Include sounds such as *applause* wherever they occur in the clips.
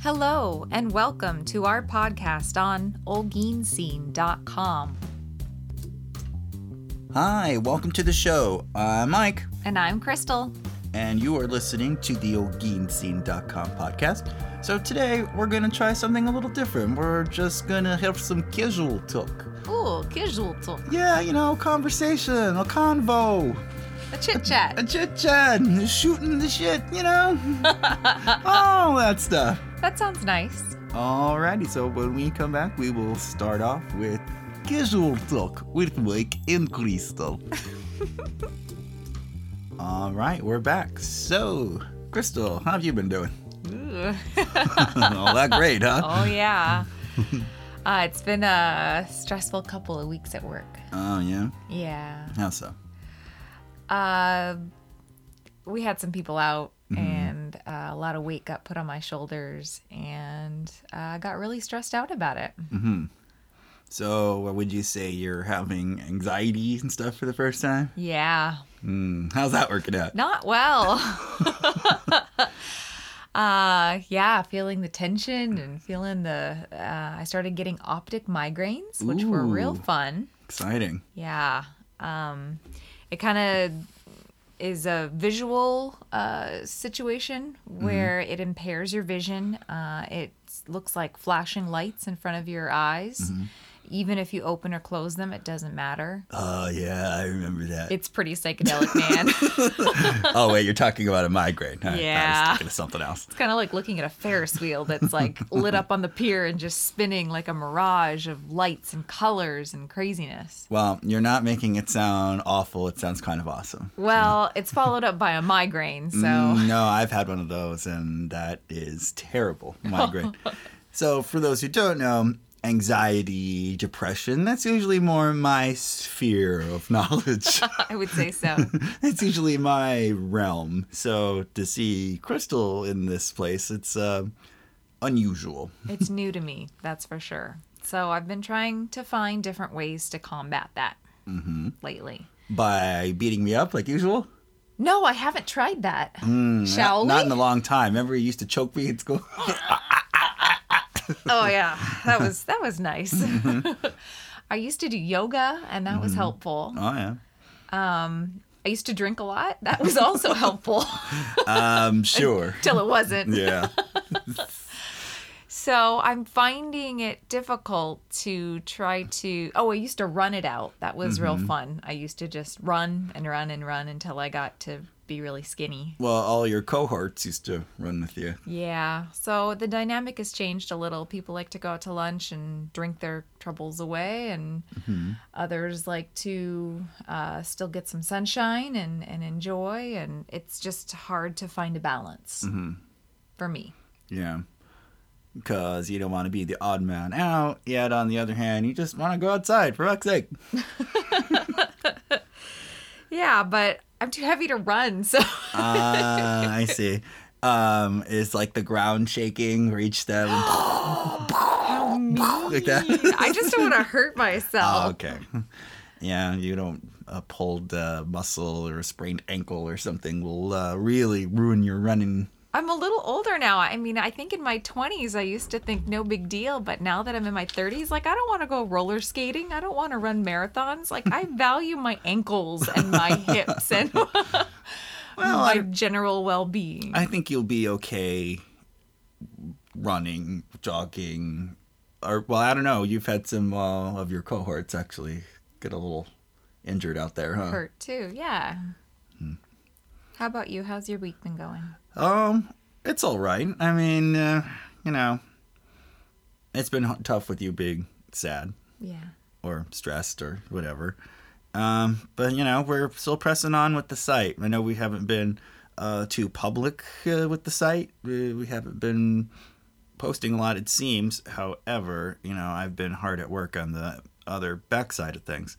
Hello, and welcome to our podcast on olginscene.com. Hi, welcome to the show. I'm Mike, And I'm Crystal. and you are listening to the OlgeenScene.com podcast. So today we're gonna try something a little different. We're just gonna have some casual talk. Ooh, casual talk. Yeah, you know, conversation, a convo, A chit chat. a chat. chit chat, shooting the shit, you know, *laughs* all that stuff. That sounds nice. Alrighty, so when we come back, we will start off with casual talk with Mike and Crystal. *laughs* All right, we're back. So, Crystal, how have you been doing? *laughs* All that great, huh? oh, yeah. *laughs* Uh, it's been a stressful couple of weeks at work. Oh, yeah. Yeah. How so? Uh, we had some people out, and uh, a lot of weight got put on my shoulders, and uh, I got really stressed out about it. So, would you say you're having anxiety and stuff for the first time? Yeah. Hmm, how's that working out? Not well. *laughs* uh yeah, feeling the tension and feeling the uh I started getting optic migraines, which were real fun. Exciting. Yeah. Um it kind of is a visual uh, situation where it impairs your vision. Uh, it looks like flashing lights in front of your eyes. Even if you open or close them, it doesn't matter. Oh, yeah, I remember that. It's pretty psychedelic, man. *laughs* oh, wait, you're talking about a migraine. I, I Yeah. was thinking of something else. It's kind of like looking at a Ferris wheel that's like *laughs* lit up on the pier and just spinning like a mirage of lights and colors and craziness. Well, you're not making it sound awful. It sounds kind of awesome. Well, *laughs* it's followed up by a migraine, so Mm, no, I've had one of those, and that is terrible migraine. so, for those who don't know, anxiety, depression, that's usually more my sphere of *laughs* knowledge. I would say so. *laughs* that's usually my realm. So, to see Crystal in this place, it's uh, unusual. It's new to me, that's for sure. So I've been trying to find different ways to combat that mm-hmm. lately. By beating me up like usual? No, I haven't tried that. Mm, Shall not, not in a long time. Remember, you used to choke me at school? *laughs* Oh yeah, that was that was nice. *laughs* I used to do yoga, and that was mm-hmm. helpful. oh, yeah. Um, I used to drink a lot. That was also helpful. *laughs* Um, sure. Till it wasn't. Yeah. *laughs* So I'm finding it difficult to try to. Oh, I used to run it out. That was real mm-hmm. fun. I used to just run and run and run until I got to be really skinny. Well, all your cohorts used to run with you. Yeah. So the dynamic has changed a little. People like to go out to lunch and drink their troubles away, and others like to uh, still get some sunshine and, and enjoy. And it's just hard to find a balance for me. Yeah. Because you don't want to be the odd man out, yet on the other hand, you just want to go outside, for fuck's sake. *laughs* Yeah, but I'm too heavy to run. *laughs* So. Ah, I see. Um, is like the ground shaking, reach them *gasps* How mean. like that? I just don't want to hurt myself. Oh, okay. Yeah, you don't a pulled uh, muscle or a sprained ankle or something will uh, really ruin your running. I'm a little older now. I mean, I think in my 20s, I used to think no big deal, but now that I'm in my 30s, like, I don't want to go roller skating. I don't want to run marathons. Like, I value my ankles and my *laughs* hips and *laughs* Well, my I, general well being. I think you'll be okay running, jogging, or well, I don't know. You've had some uh, of your cohorts actually get a little injured out there, huh? Hurt too. Yeah. How about you? How's your week been going? Um, it's all right. I mean, uh, you know, it's been tough with you being sad Yeah. or stressed or whatever. Um, but you know, we're still pressing on with the site. I know we haven't been uh, too public uh, with the site. We, we haven't been posting a lot, it seems. However, you know, I've been hard at work on the other backside of things.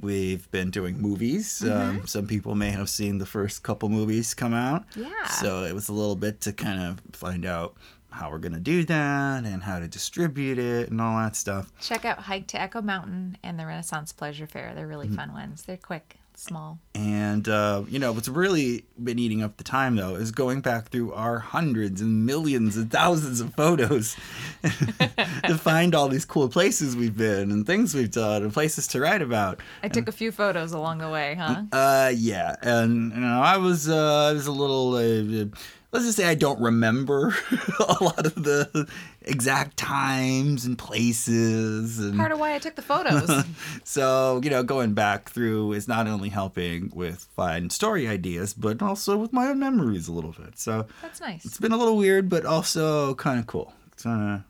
We've been doing movies. Um, some people may have seen the first couple movies come out. Yeah. So it was a little bit to kind of find out how we're going to do that and how to distribute it and all that stuff. Check out Hike to Echo Mountain and the Renaissance Pleasure Fair. They're Mm-hmm. really fun ones. They're quick. Small. And uh, you know what's really been eating up the time though is going back through our hundreds and millions and thousands of photos *laughs* to find all these cool places we've been and things we've done and places to write about. I took a few photos along the way, huh? Uh, yeah, and you know I was uh, I was a little. Uh, let's just say I don't remember *laughs* a lot of the exact times and places and Part of why I took the photos. *laughs* so you know going back through is not only helping with find story ideas but also with my own memories a little bit so That's nice. it's been a little weird but also kind of cool it's uh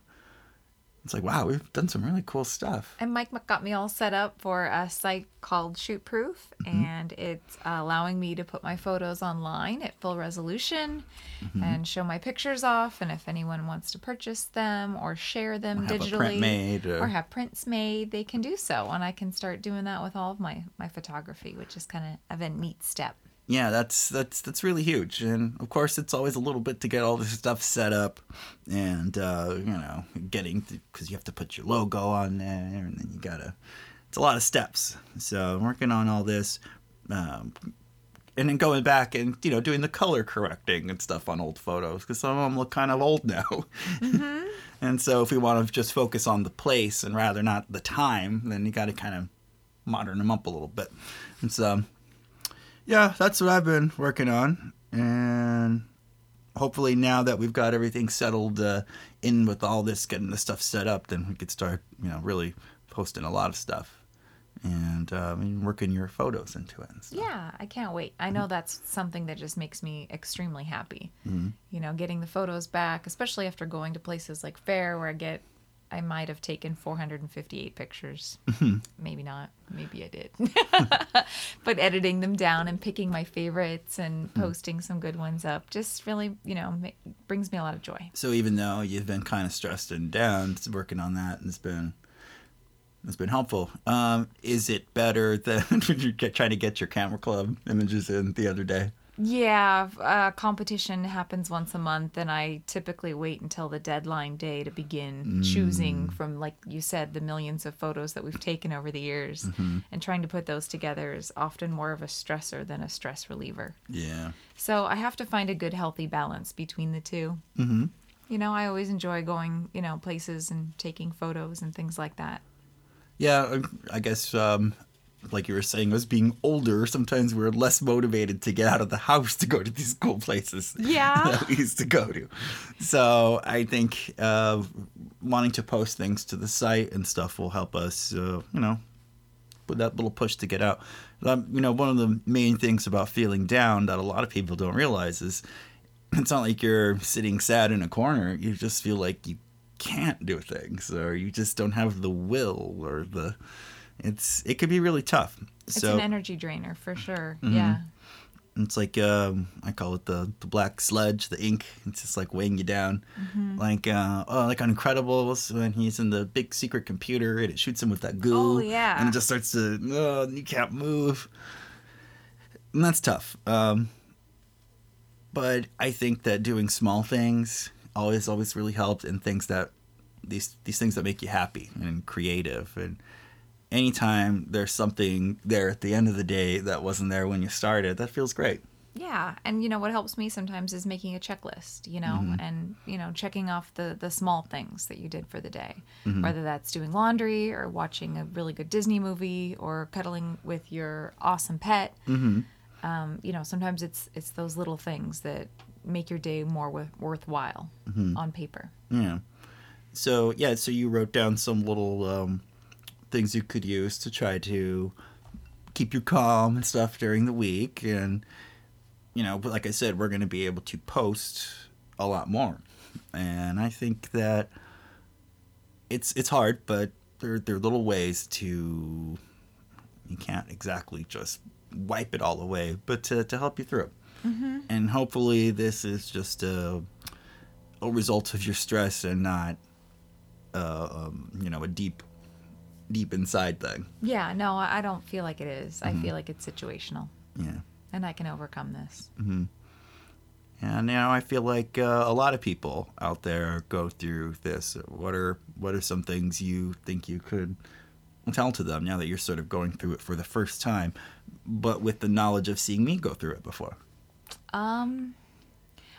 it's like wow we've done some really cool stuff And Mike got me all set up for a site called ShootProof, Mm-hmm. and it's allowing me to put my photos online at full resolution Mm-hmm. and show my pictures off. And if anyone wants to purchase them or share them a digitally made, uh, or have prints made, they can do so. And I can start doing that with all of my, my photography, which is kind of a neat step. Yeah that's that's that's really huge. And of course it's always a little bit to get all this stuff set up and uh you know getting because you have to put your logo on there and then you gotta it's a lot of steps. So I'm working on all this um and then going back and you know doing the color correcting and stuff on old photos because some of them look kind of old now. *laughs* And so if we want to just focus on the place and rather not the time then you got to kind of modern them up a little bit. And so yeah, that's what I've been working on, and hopefully now that we've got everything settled uh, in with all this, getting the stuff set up, then we could start, you know, really posting a lot of stuff and um, working your photos into it. Yeah, I can't wait. I know that's something that just makes me extremely happy. Mm-hmm. You know, getting the photos back, especially after going to places like Fair where I get, I might have taken 458 pictures. Mm-hmm. Maybe not. Maybe I did. *laughs* but editing them down and picking my favorites and Hmm. posting some good ones up just really, you know, brings me a lot of joy. So even though you've been kind of stressed and down, working on that, and it's been it's been helpful. Um, is it better than *laughs* when you get trying to get your camera club images in the other day? Yeah, uh, competition happens once a month, and I typically wait until the deadline day to begin choosing from, like you said, the millions of photos that we've taken over the years. And trying to put those together is often more of a stressor than a stress reliever. Yeah. So I have to find a good, healthy balance between the 2 Mm-hmm. You know, I always enjoy going, you know, places and taking photos and things like that. Yeah, I guess um, like you were saying, us being older, sometimes we're less motivated to get out of the house to go to these cool places Yeah. *laughs* that we used to go to. So I think uh, wanting to post things to the site and stuff will help us, uh, you know, with that little push to get out. Um, you know, one of the main things about feeling down that a lot of people don't realize is it's not like you're sitting sad in a corner. You just feel like you can't do things or you just don't have the will or the it's it could be really tough It's so an energy drainer for sure. Yeah. it's like um, I call it the, the black sludge, the ink. It's just like weighing you down. Like uh, oh, like on Incredibles when he's in the big secret computer and it shoots him with that goo. Oh, yeah. and it just starts to oh, you can't move. And that's tough. Um, but I think that doing small things always always really helped, and things that these these things that make you happy and creative and anytime there's something there at the end of the day that wasn't there when you started, that feels great. Yeah, and you know what helps me sometimes is making a checklist, you know, Mm-hmm. and you know checking off the the small things that you did for the day, Mm-hmm. whether that's doing laundry or watching a really good Disney movie or cuddling with your awesome pet. Mm-hmm. Um, you know, sometimes it's it's those little things that make your day more with, worthwhile Mm-hmm. on paper. Yeah. So yeah, so you wrote down some little um, things you could use to try to keep you calm and stuff during the week, and you know, but like I said, we're going to be able to post a lot more, and I think that it's it's hard, but there there are little ways to you can't exactly just wipe it all away, but to to help you through. Mm-hmm. and hopefully this is just a a result of your stress and not uh, um, you know a deep deep inside thing Yeah, no, I don't feel like it is. Mm-hmm. I feel like it's situational, yeah and I can overcome this. and now i feel like uh, a lot of people out there go through this what are what are some things you think you could tell to them now that you're sort of going through it for the first time, but with the knowledge of seeing me go through it before? Um,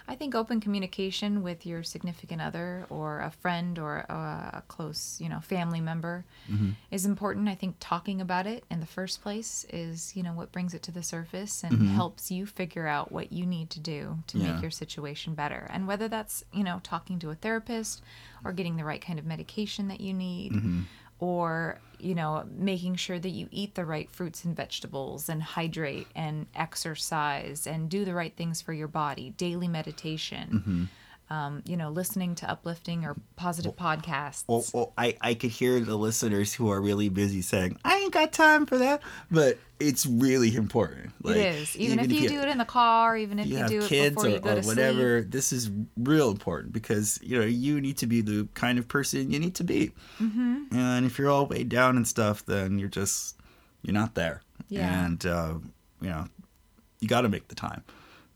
I think open communication with your significant other or a friend or a, a close, you know, family member mm-hmm. is important. I think talking about it in the first place is, you know, what brings it to the surface and mm-hmm. helps you figure out what you need to do to Yeah. make your situation better. And whether that's, you know, talking to a therapist or getting the right kind of medication that you need mm-hmm. Or you know making sure that you eat the right fruits and vegetables and hydrate and exercise and do the right things for your body daily meditation mm-hmm. Um, you know listening to uplifting or positive podcasts Well, well I, I could hear the listeners who are really busy saying, I ain't got time for that. But it's really important. Like, it is even, if, you, do it in the car even if you you, have do it kids before or, you go or to sleep whatever, this is real important because, you know, you need to be the kind of person you need to be. Mm-hmm. And if you're all weighed down and stuff, then you're just, you're not there. Yeah. And, uh, you know, you got to make the time.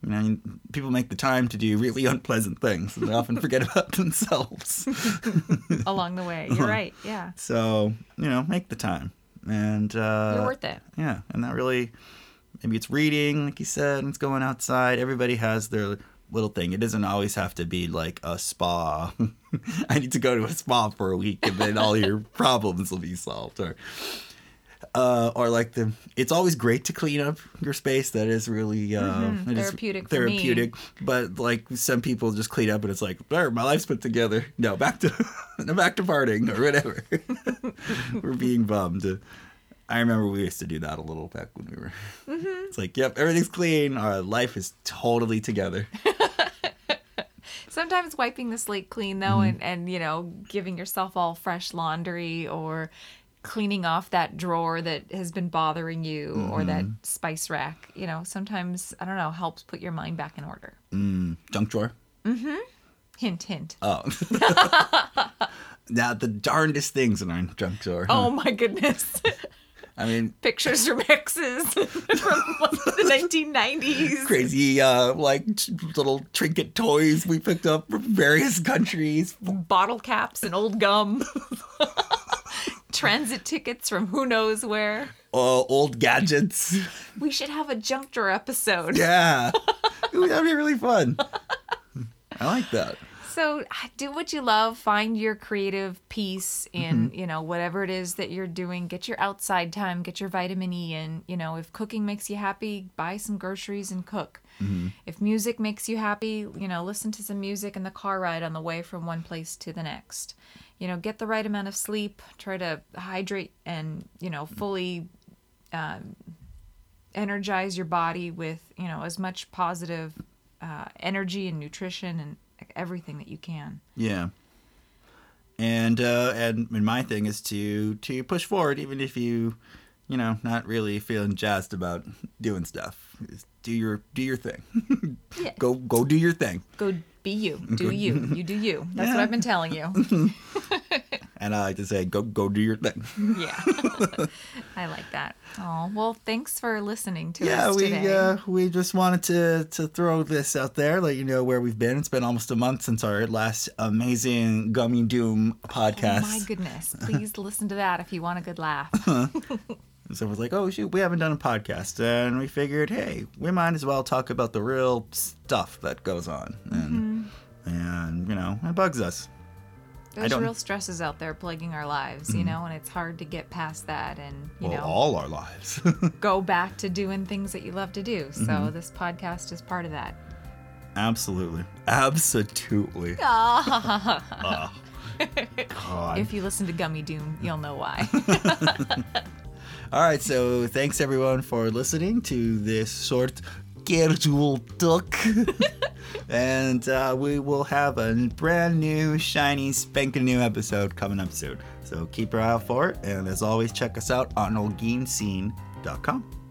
You know, people make the time to do really unpleasant things and they often forget about *laughs* themselves. *laughs* along the way you're right yeah So, you know, make the time. And uh you're worth it yeah, and that really maybe it's reading, like you said, and it's going outside. Everybody has their little thing. It doesn't always have to be like a spa. *laughs* I need to go to a spa for a week and then all your problems will be solved or uh, or like the it's always great to clean up your space. That is really uh Mhm, it is therapeutic for me. therapeutic. But like some people just clean up and it's like my life's put together. No back to *laughs* no back to partying or whatever. *laughs* We're being bummed. I remember we used to do that a little back when we were Mm-hmm. it's like yep everything's clean. Our life is totally together. *laughs* Sometimes wiping the slate clean though and, and you know giving yourself all fresh laundry or cleaning off that drawer that has been bothering you or that spice rack you know sometimes i don't know helps put your mind back in order. Mm, junk drawer? Mm-hmm. hint hint. Oh. *laughs* *laughs* Now the darndest things in our junk drawer oh my goodness. *laughs* I mean pictures from exes from the 1990s crazy uh like little trinket toys we picked up from various countries. Bottle caps and old gum transit tickets from who knows where uh, old gadgets *laughs* we should have a junk drawer episode yeah *laughs* that'd be really fun i like that So do what you love, find your creative piece in, you know, whatever it is that you're doing. Get your outside time, get your vitamin E in. You know, if cooking makes you happy, buy some groceries and cook. If music makes you happy, you know, listen to some music in the car ride on the way from one place to the next. You know, get the right amount of sleep, try to hydrate and, you know, fully um, energize your body with, you know, as much positive uh, energy and nutrition and everything that you can. yeah. And uh and, and my thing is to to push forward even if you you know not really feeling jazzed about doing stuff. Do your do your thing. *laughs* Yeah. go go do your thing. Go be you. *laughs* Do you. You do you. That's what I've been telling you. *laughs* and i like to say go go do your thing Yeah. *laughs* I like that. Oh, well, thanks for listening to yeah us we today. uh we just wanted to to throw this out there let you know where we've been it's been almost a month since our last amazing gummy doom podcast Oh my goodness. Please listen to that if you want a good laugh. So it was like, oh shoot, we haven't done a podcast, and we figured, hey, we might as well talk about the real stuff that goes on, and mm-hmm. and you know, it bugs us. There's real stresses out there plaguing our lives, you mm-hmm. know, and it's hard to get past that and, you well, know, all our lives. *laughs* go back to doing things that you love to do. So Mm-hmm. this podcast is part of that. Absolutely, absolutely. *laughs* Ah. Ah. *laughs* God. if you listen to Gummy Doom, you'll know why. All right, so thanks everyone for listening to this short casual talk. *laughs* and uh, we will have a brand new, shiny, spanking new episode coming up soon. So keep your eye out for it. And as always, check us out on olginscene.com.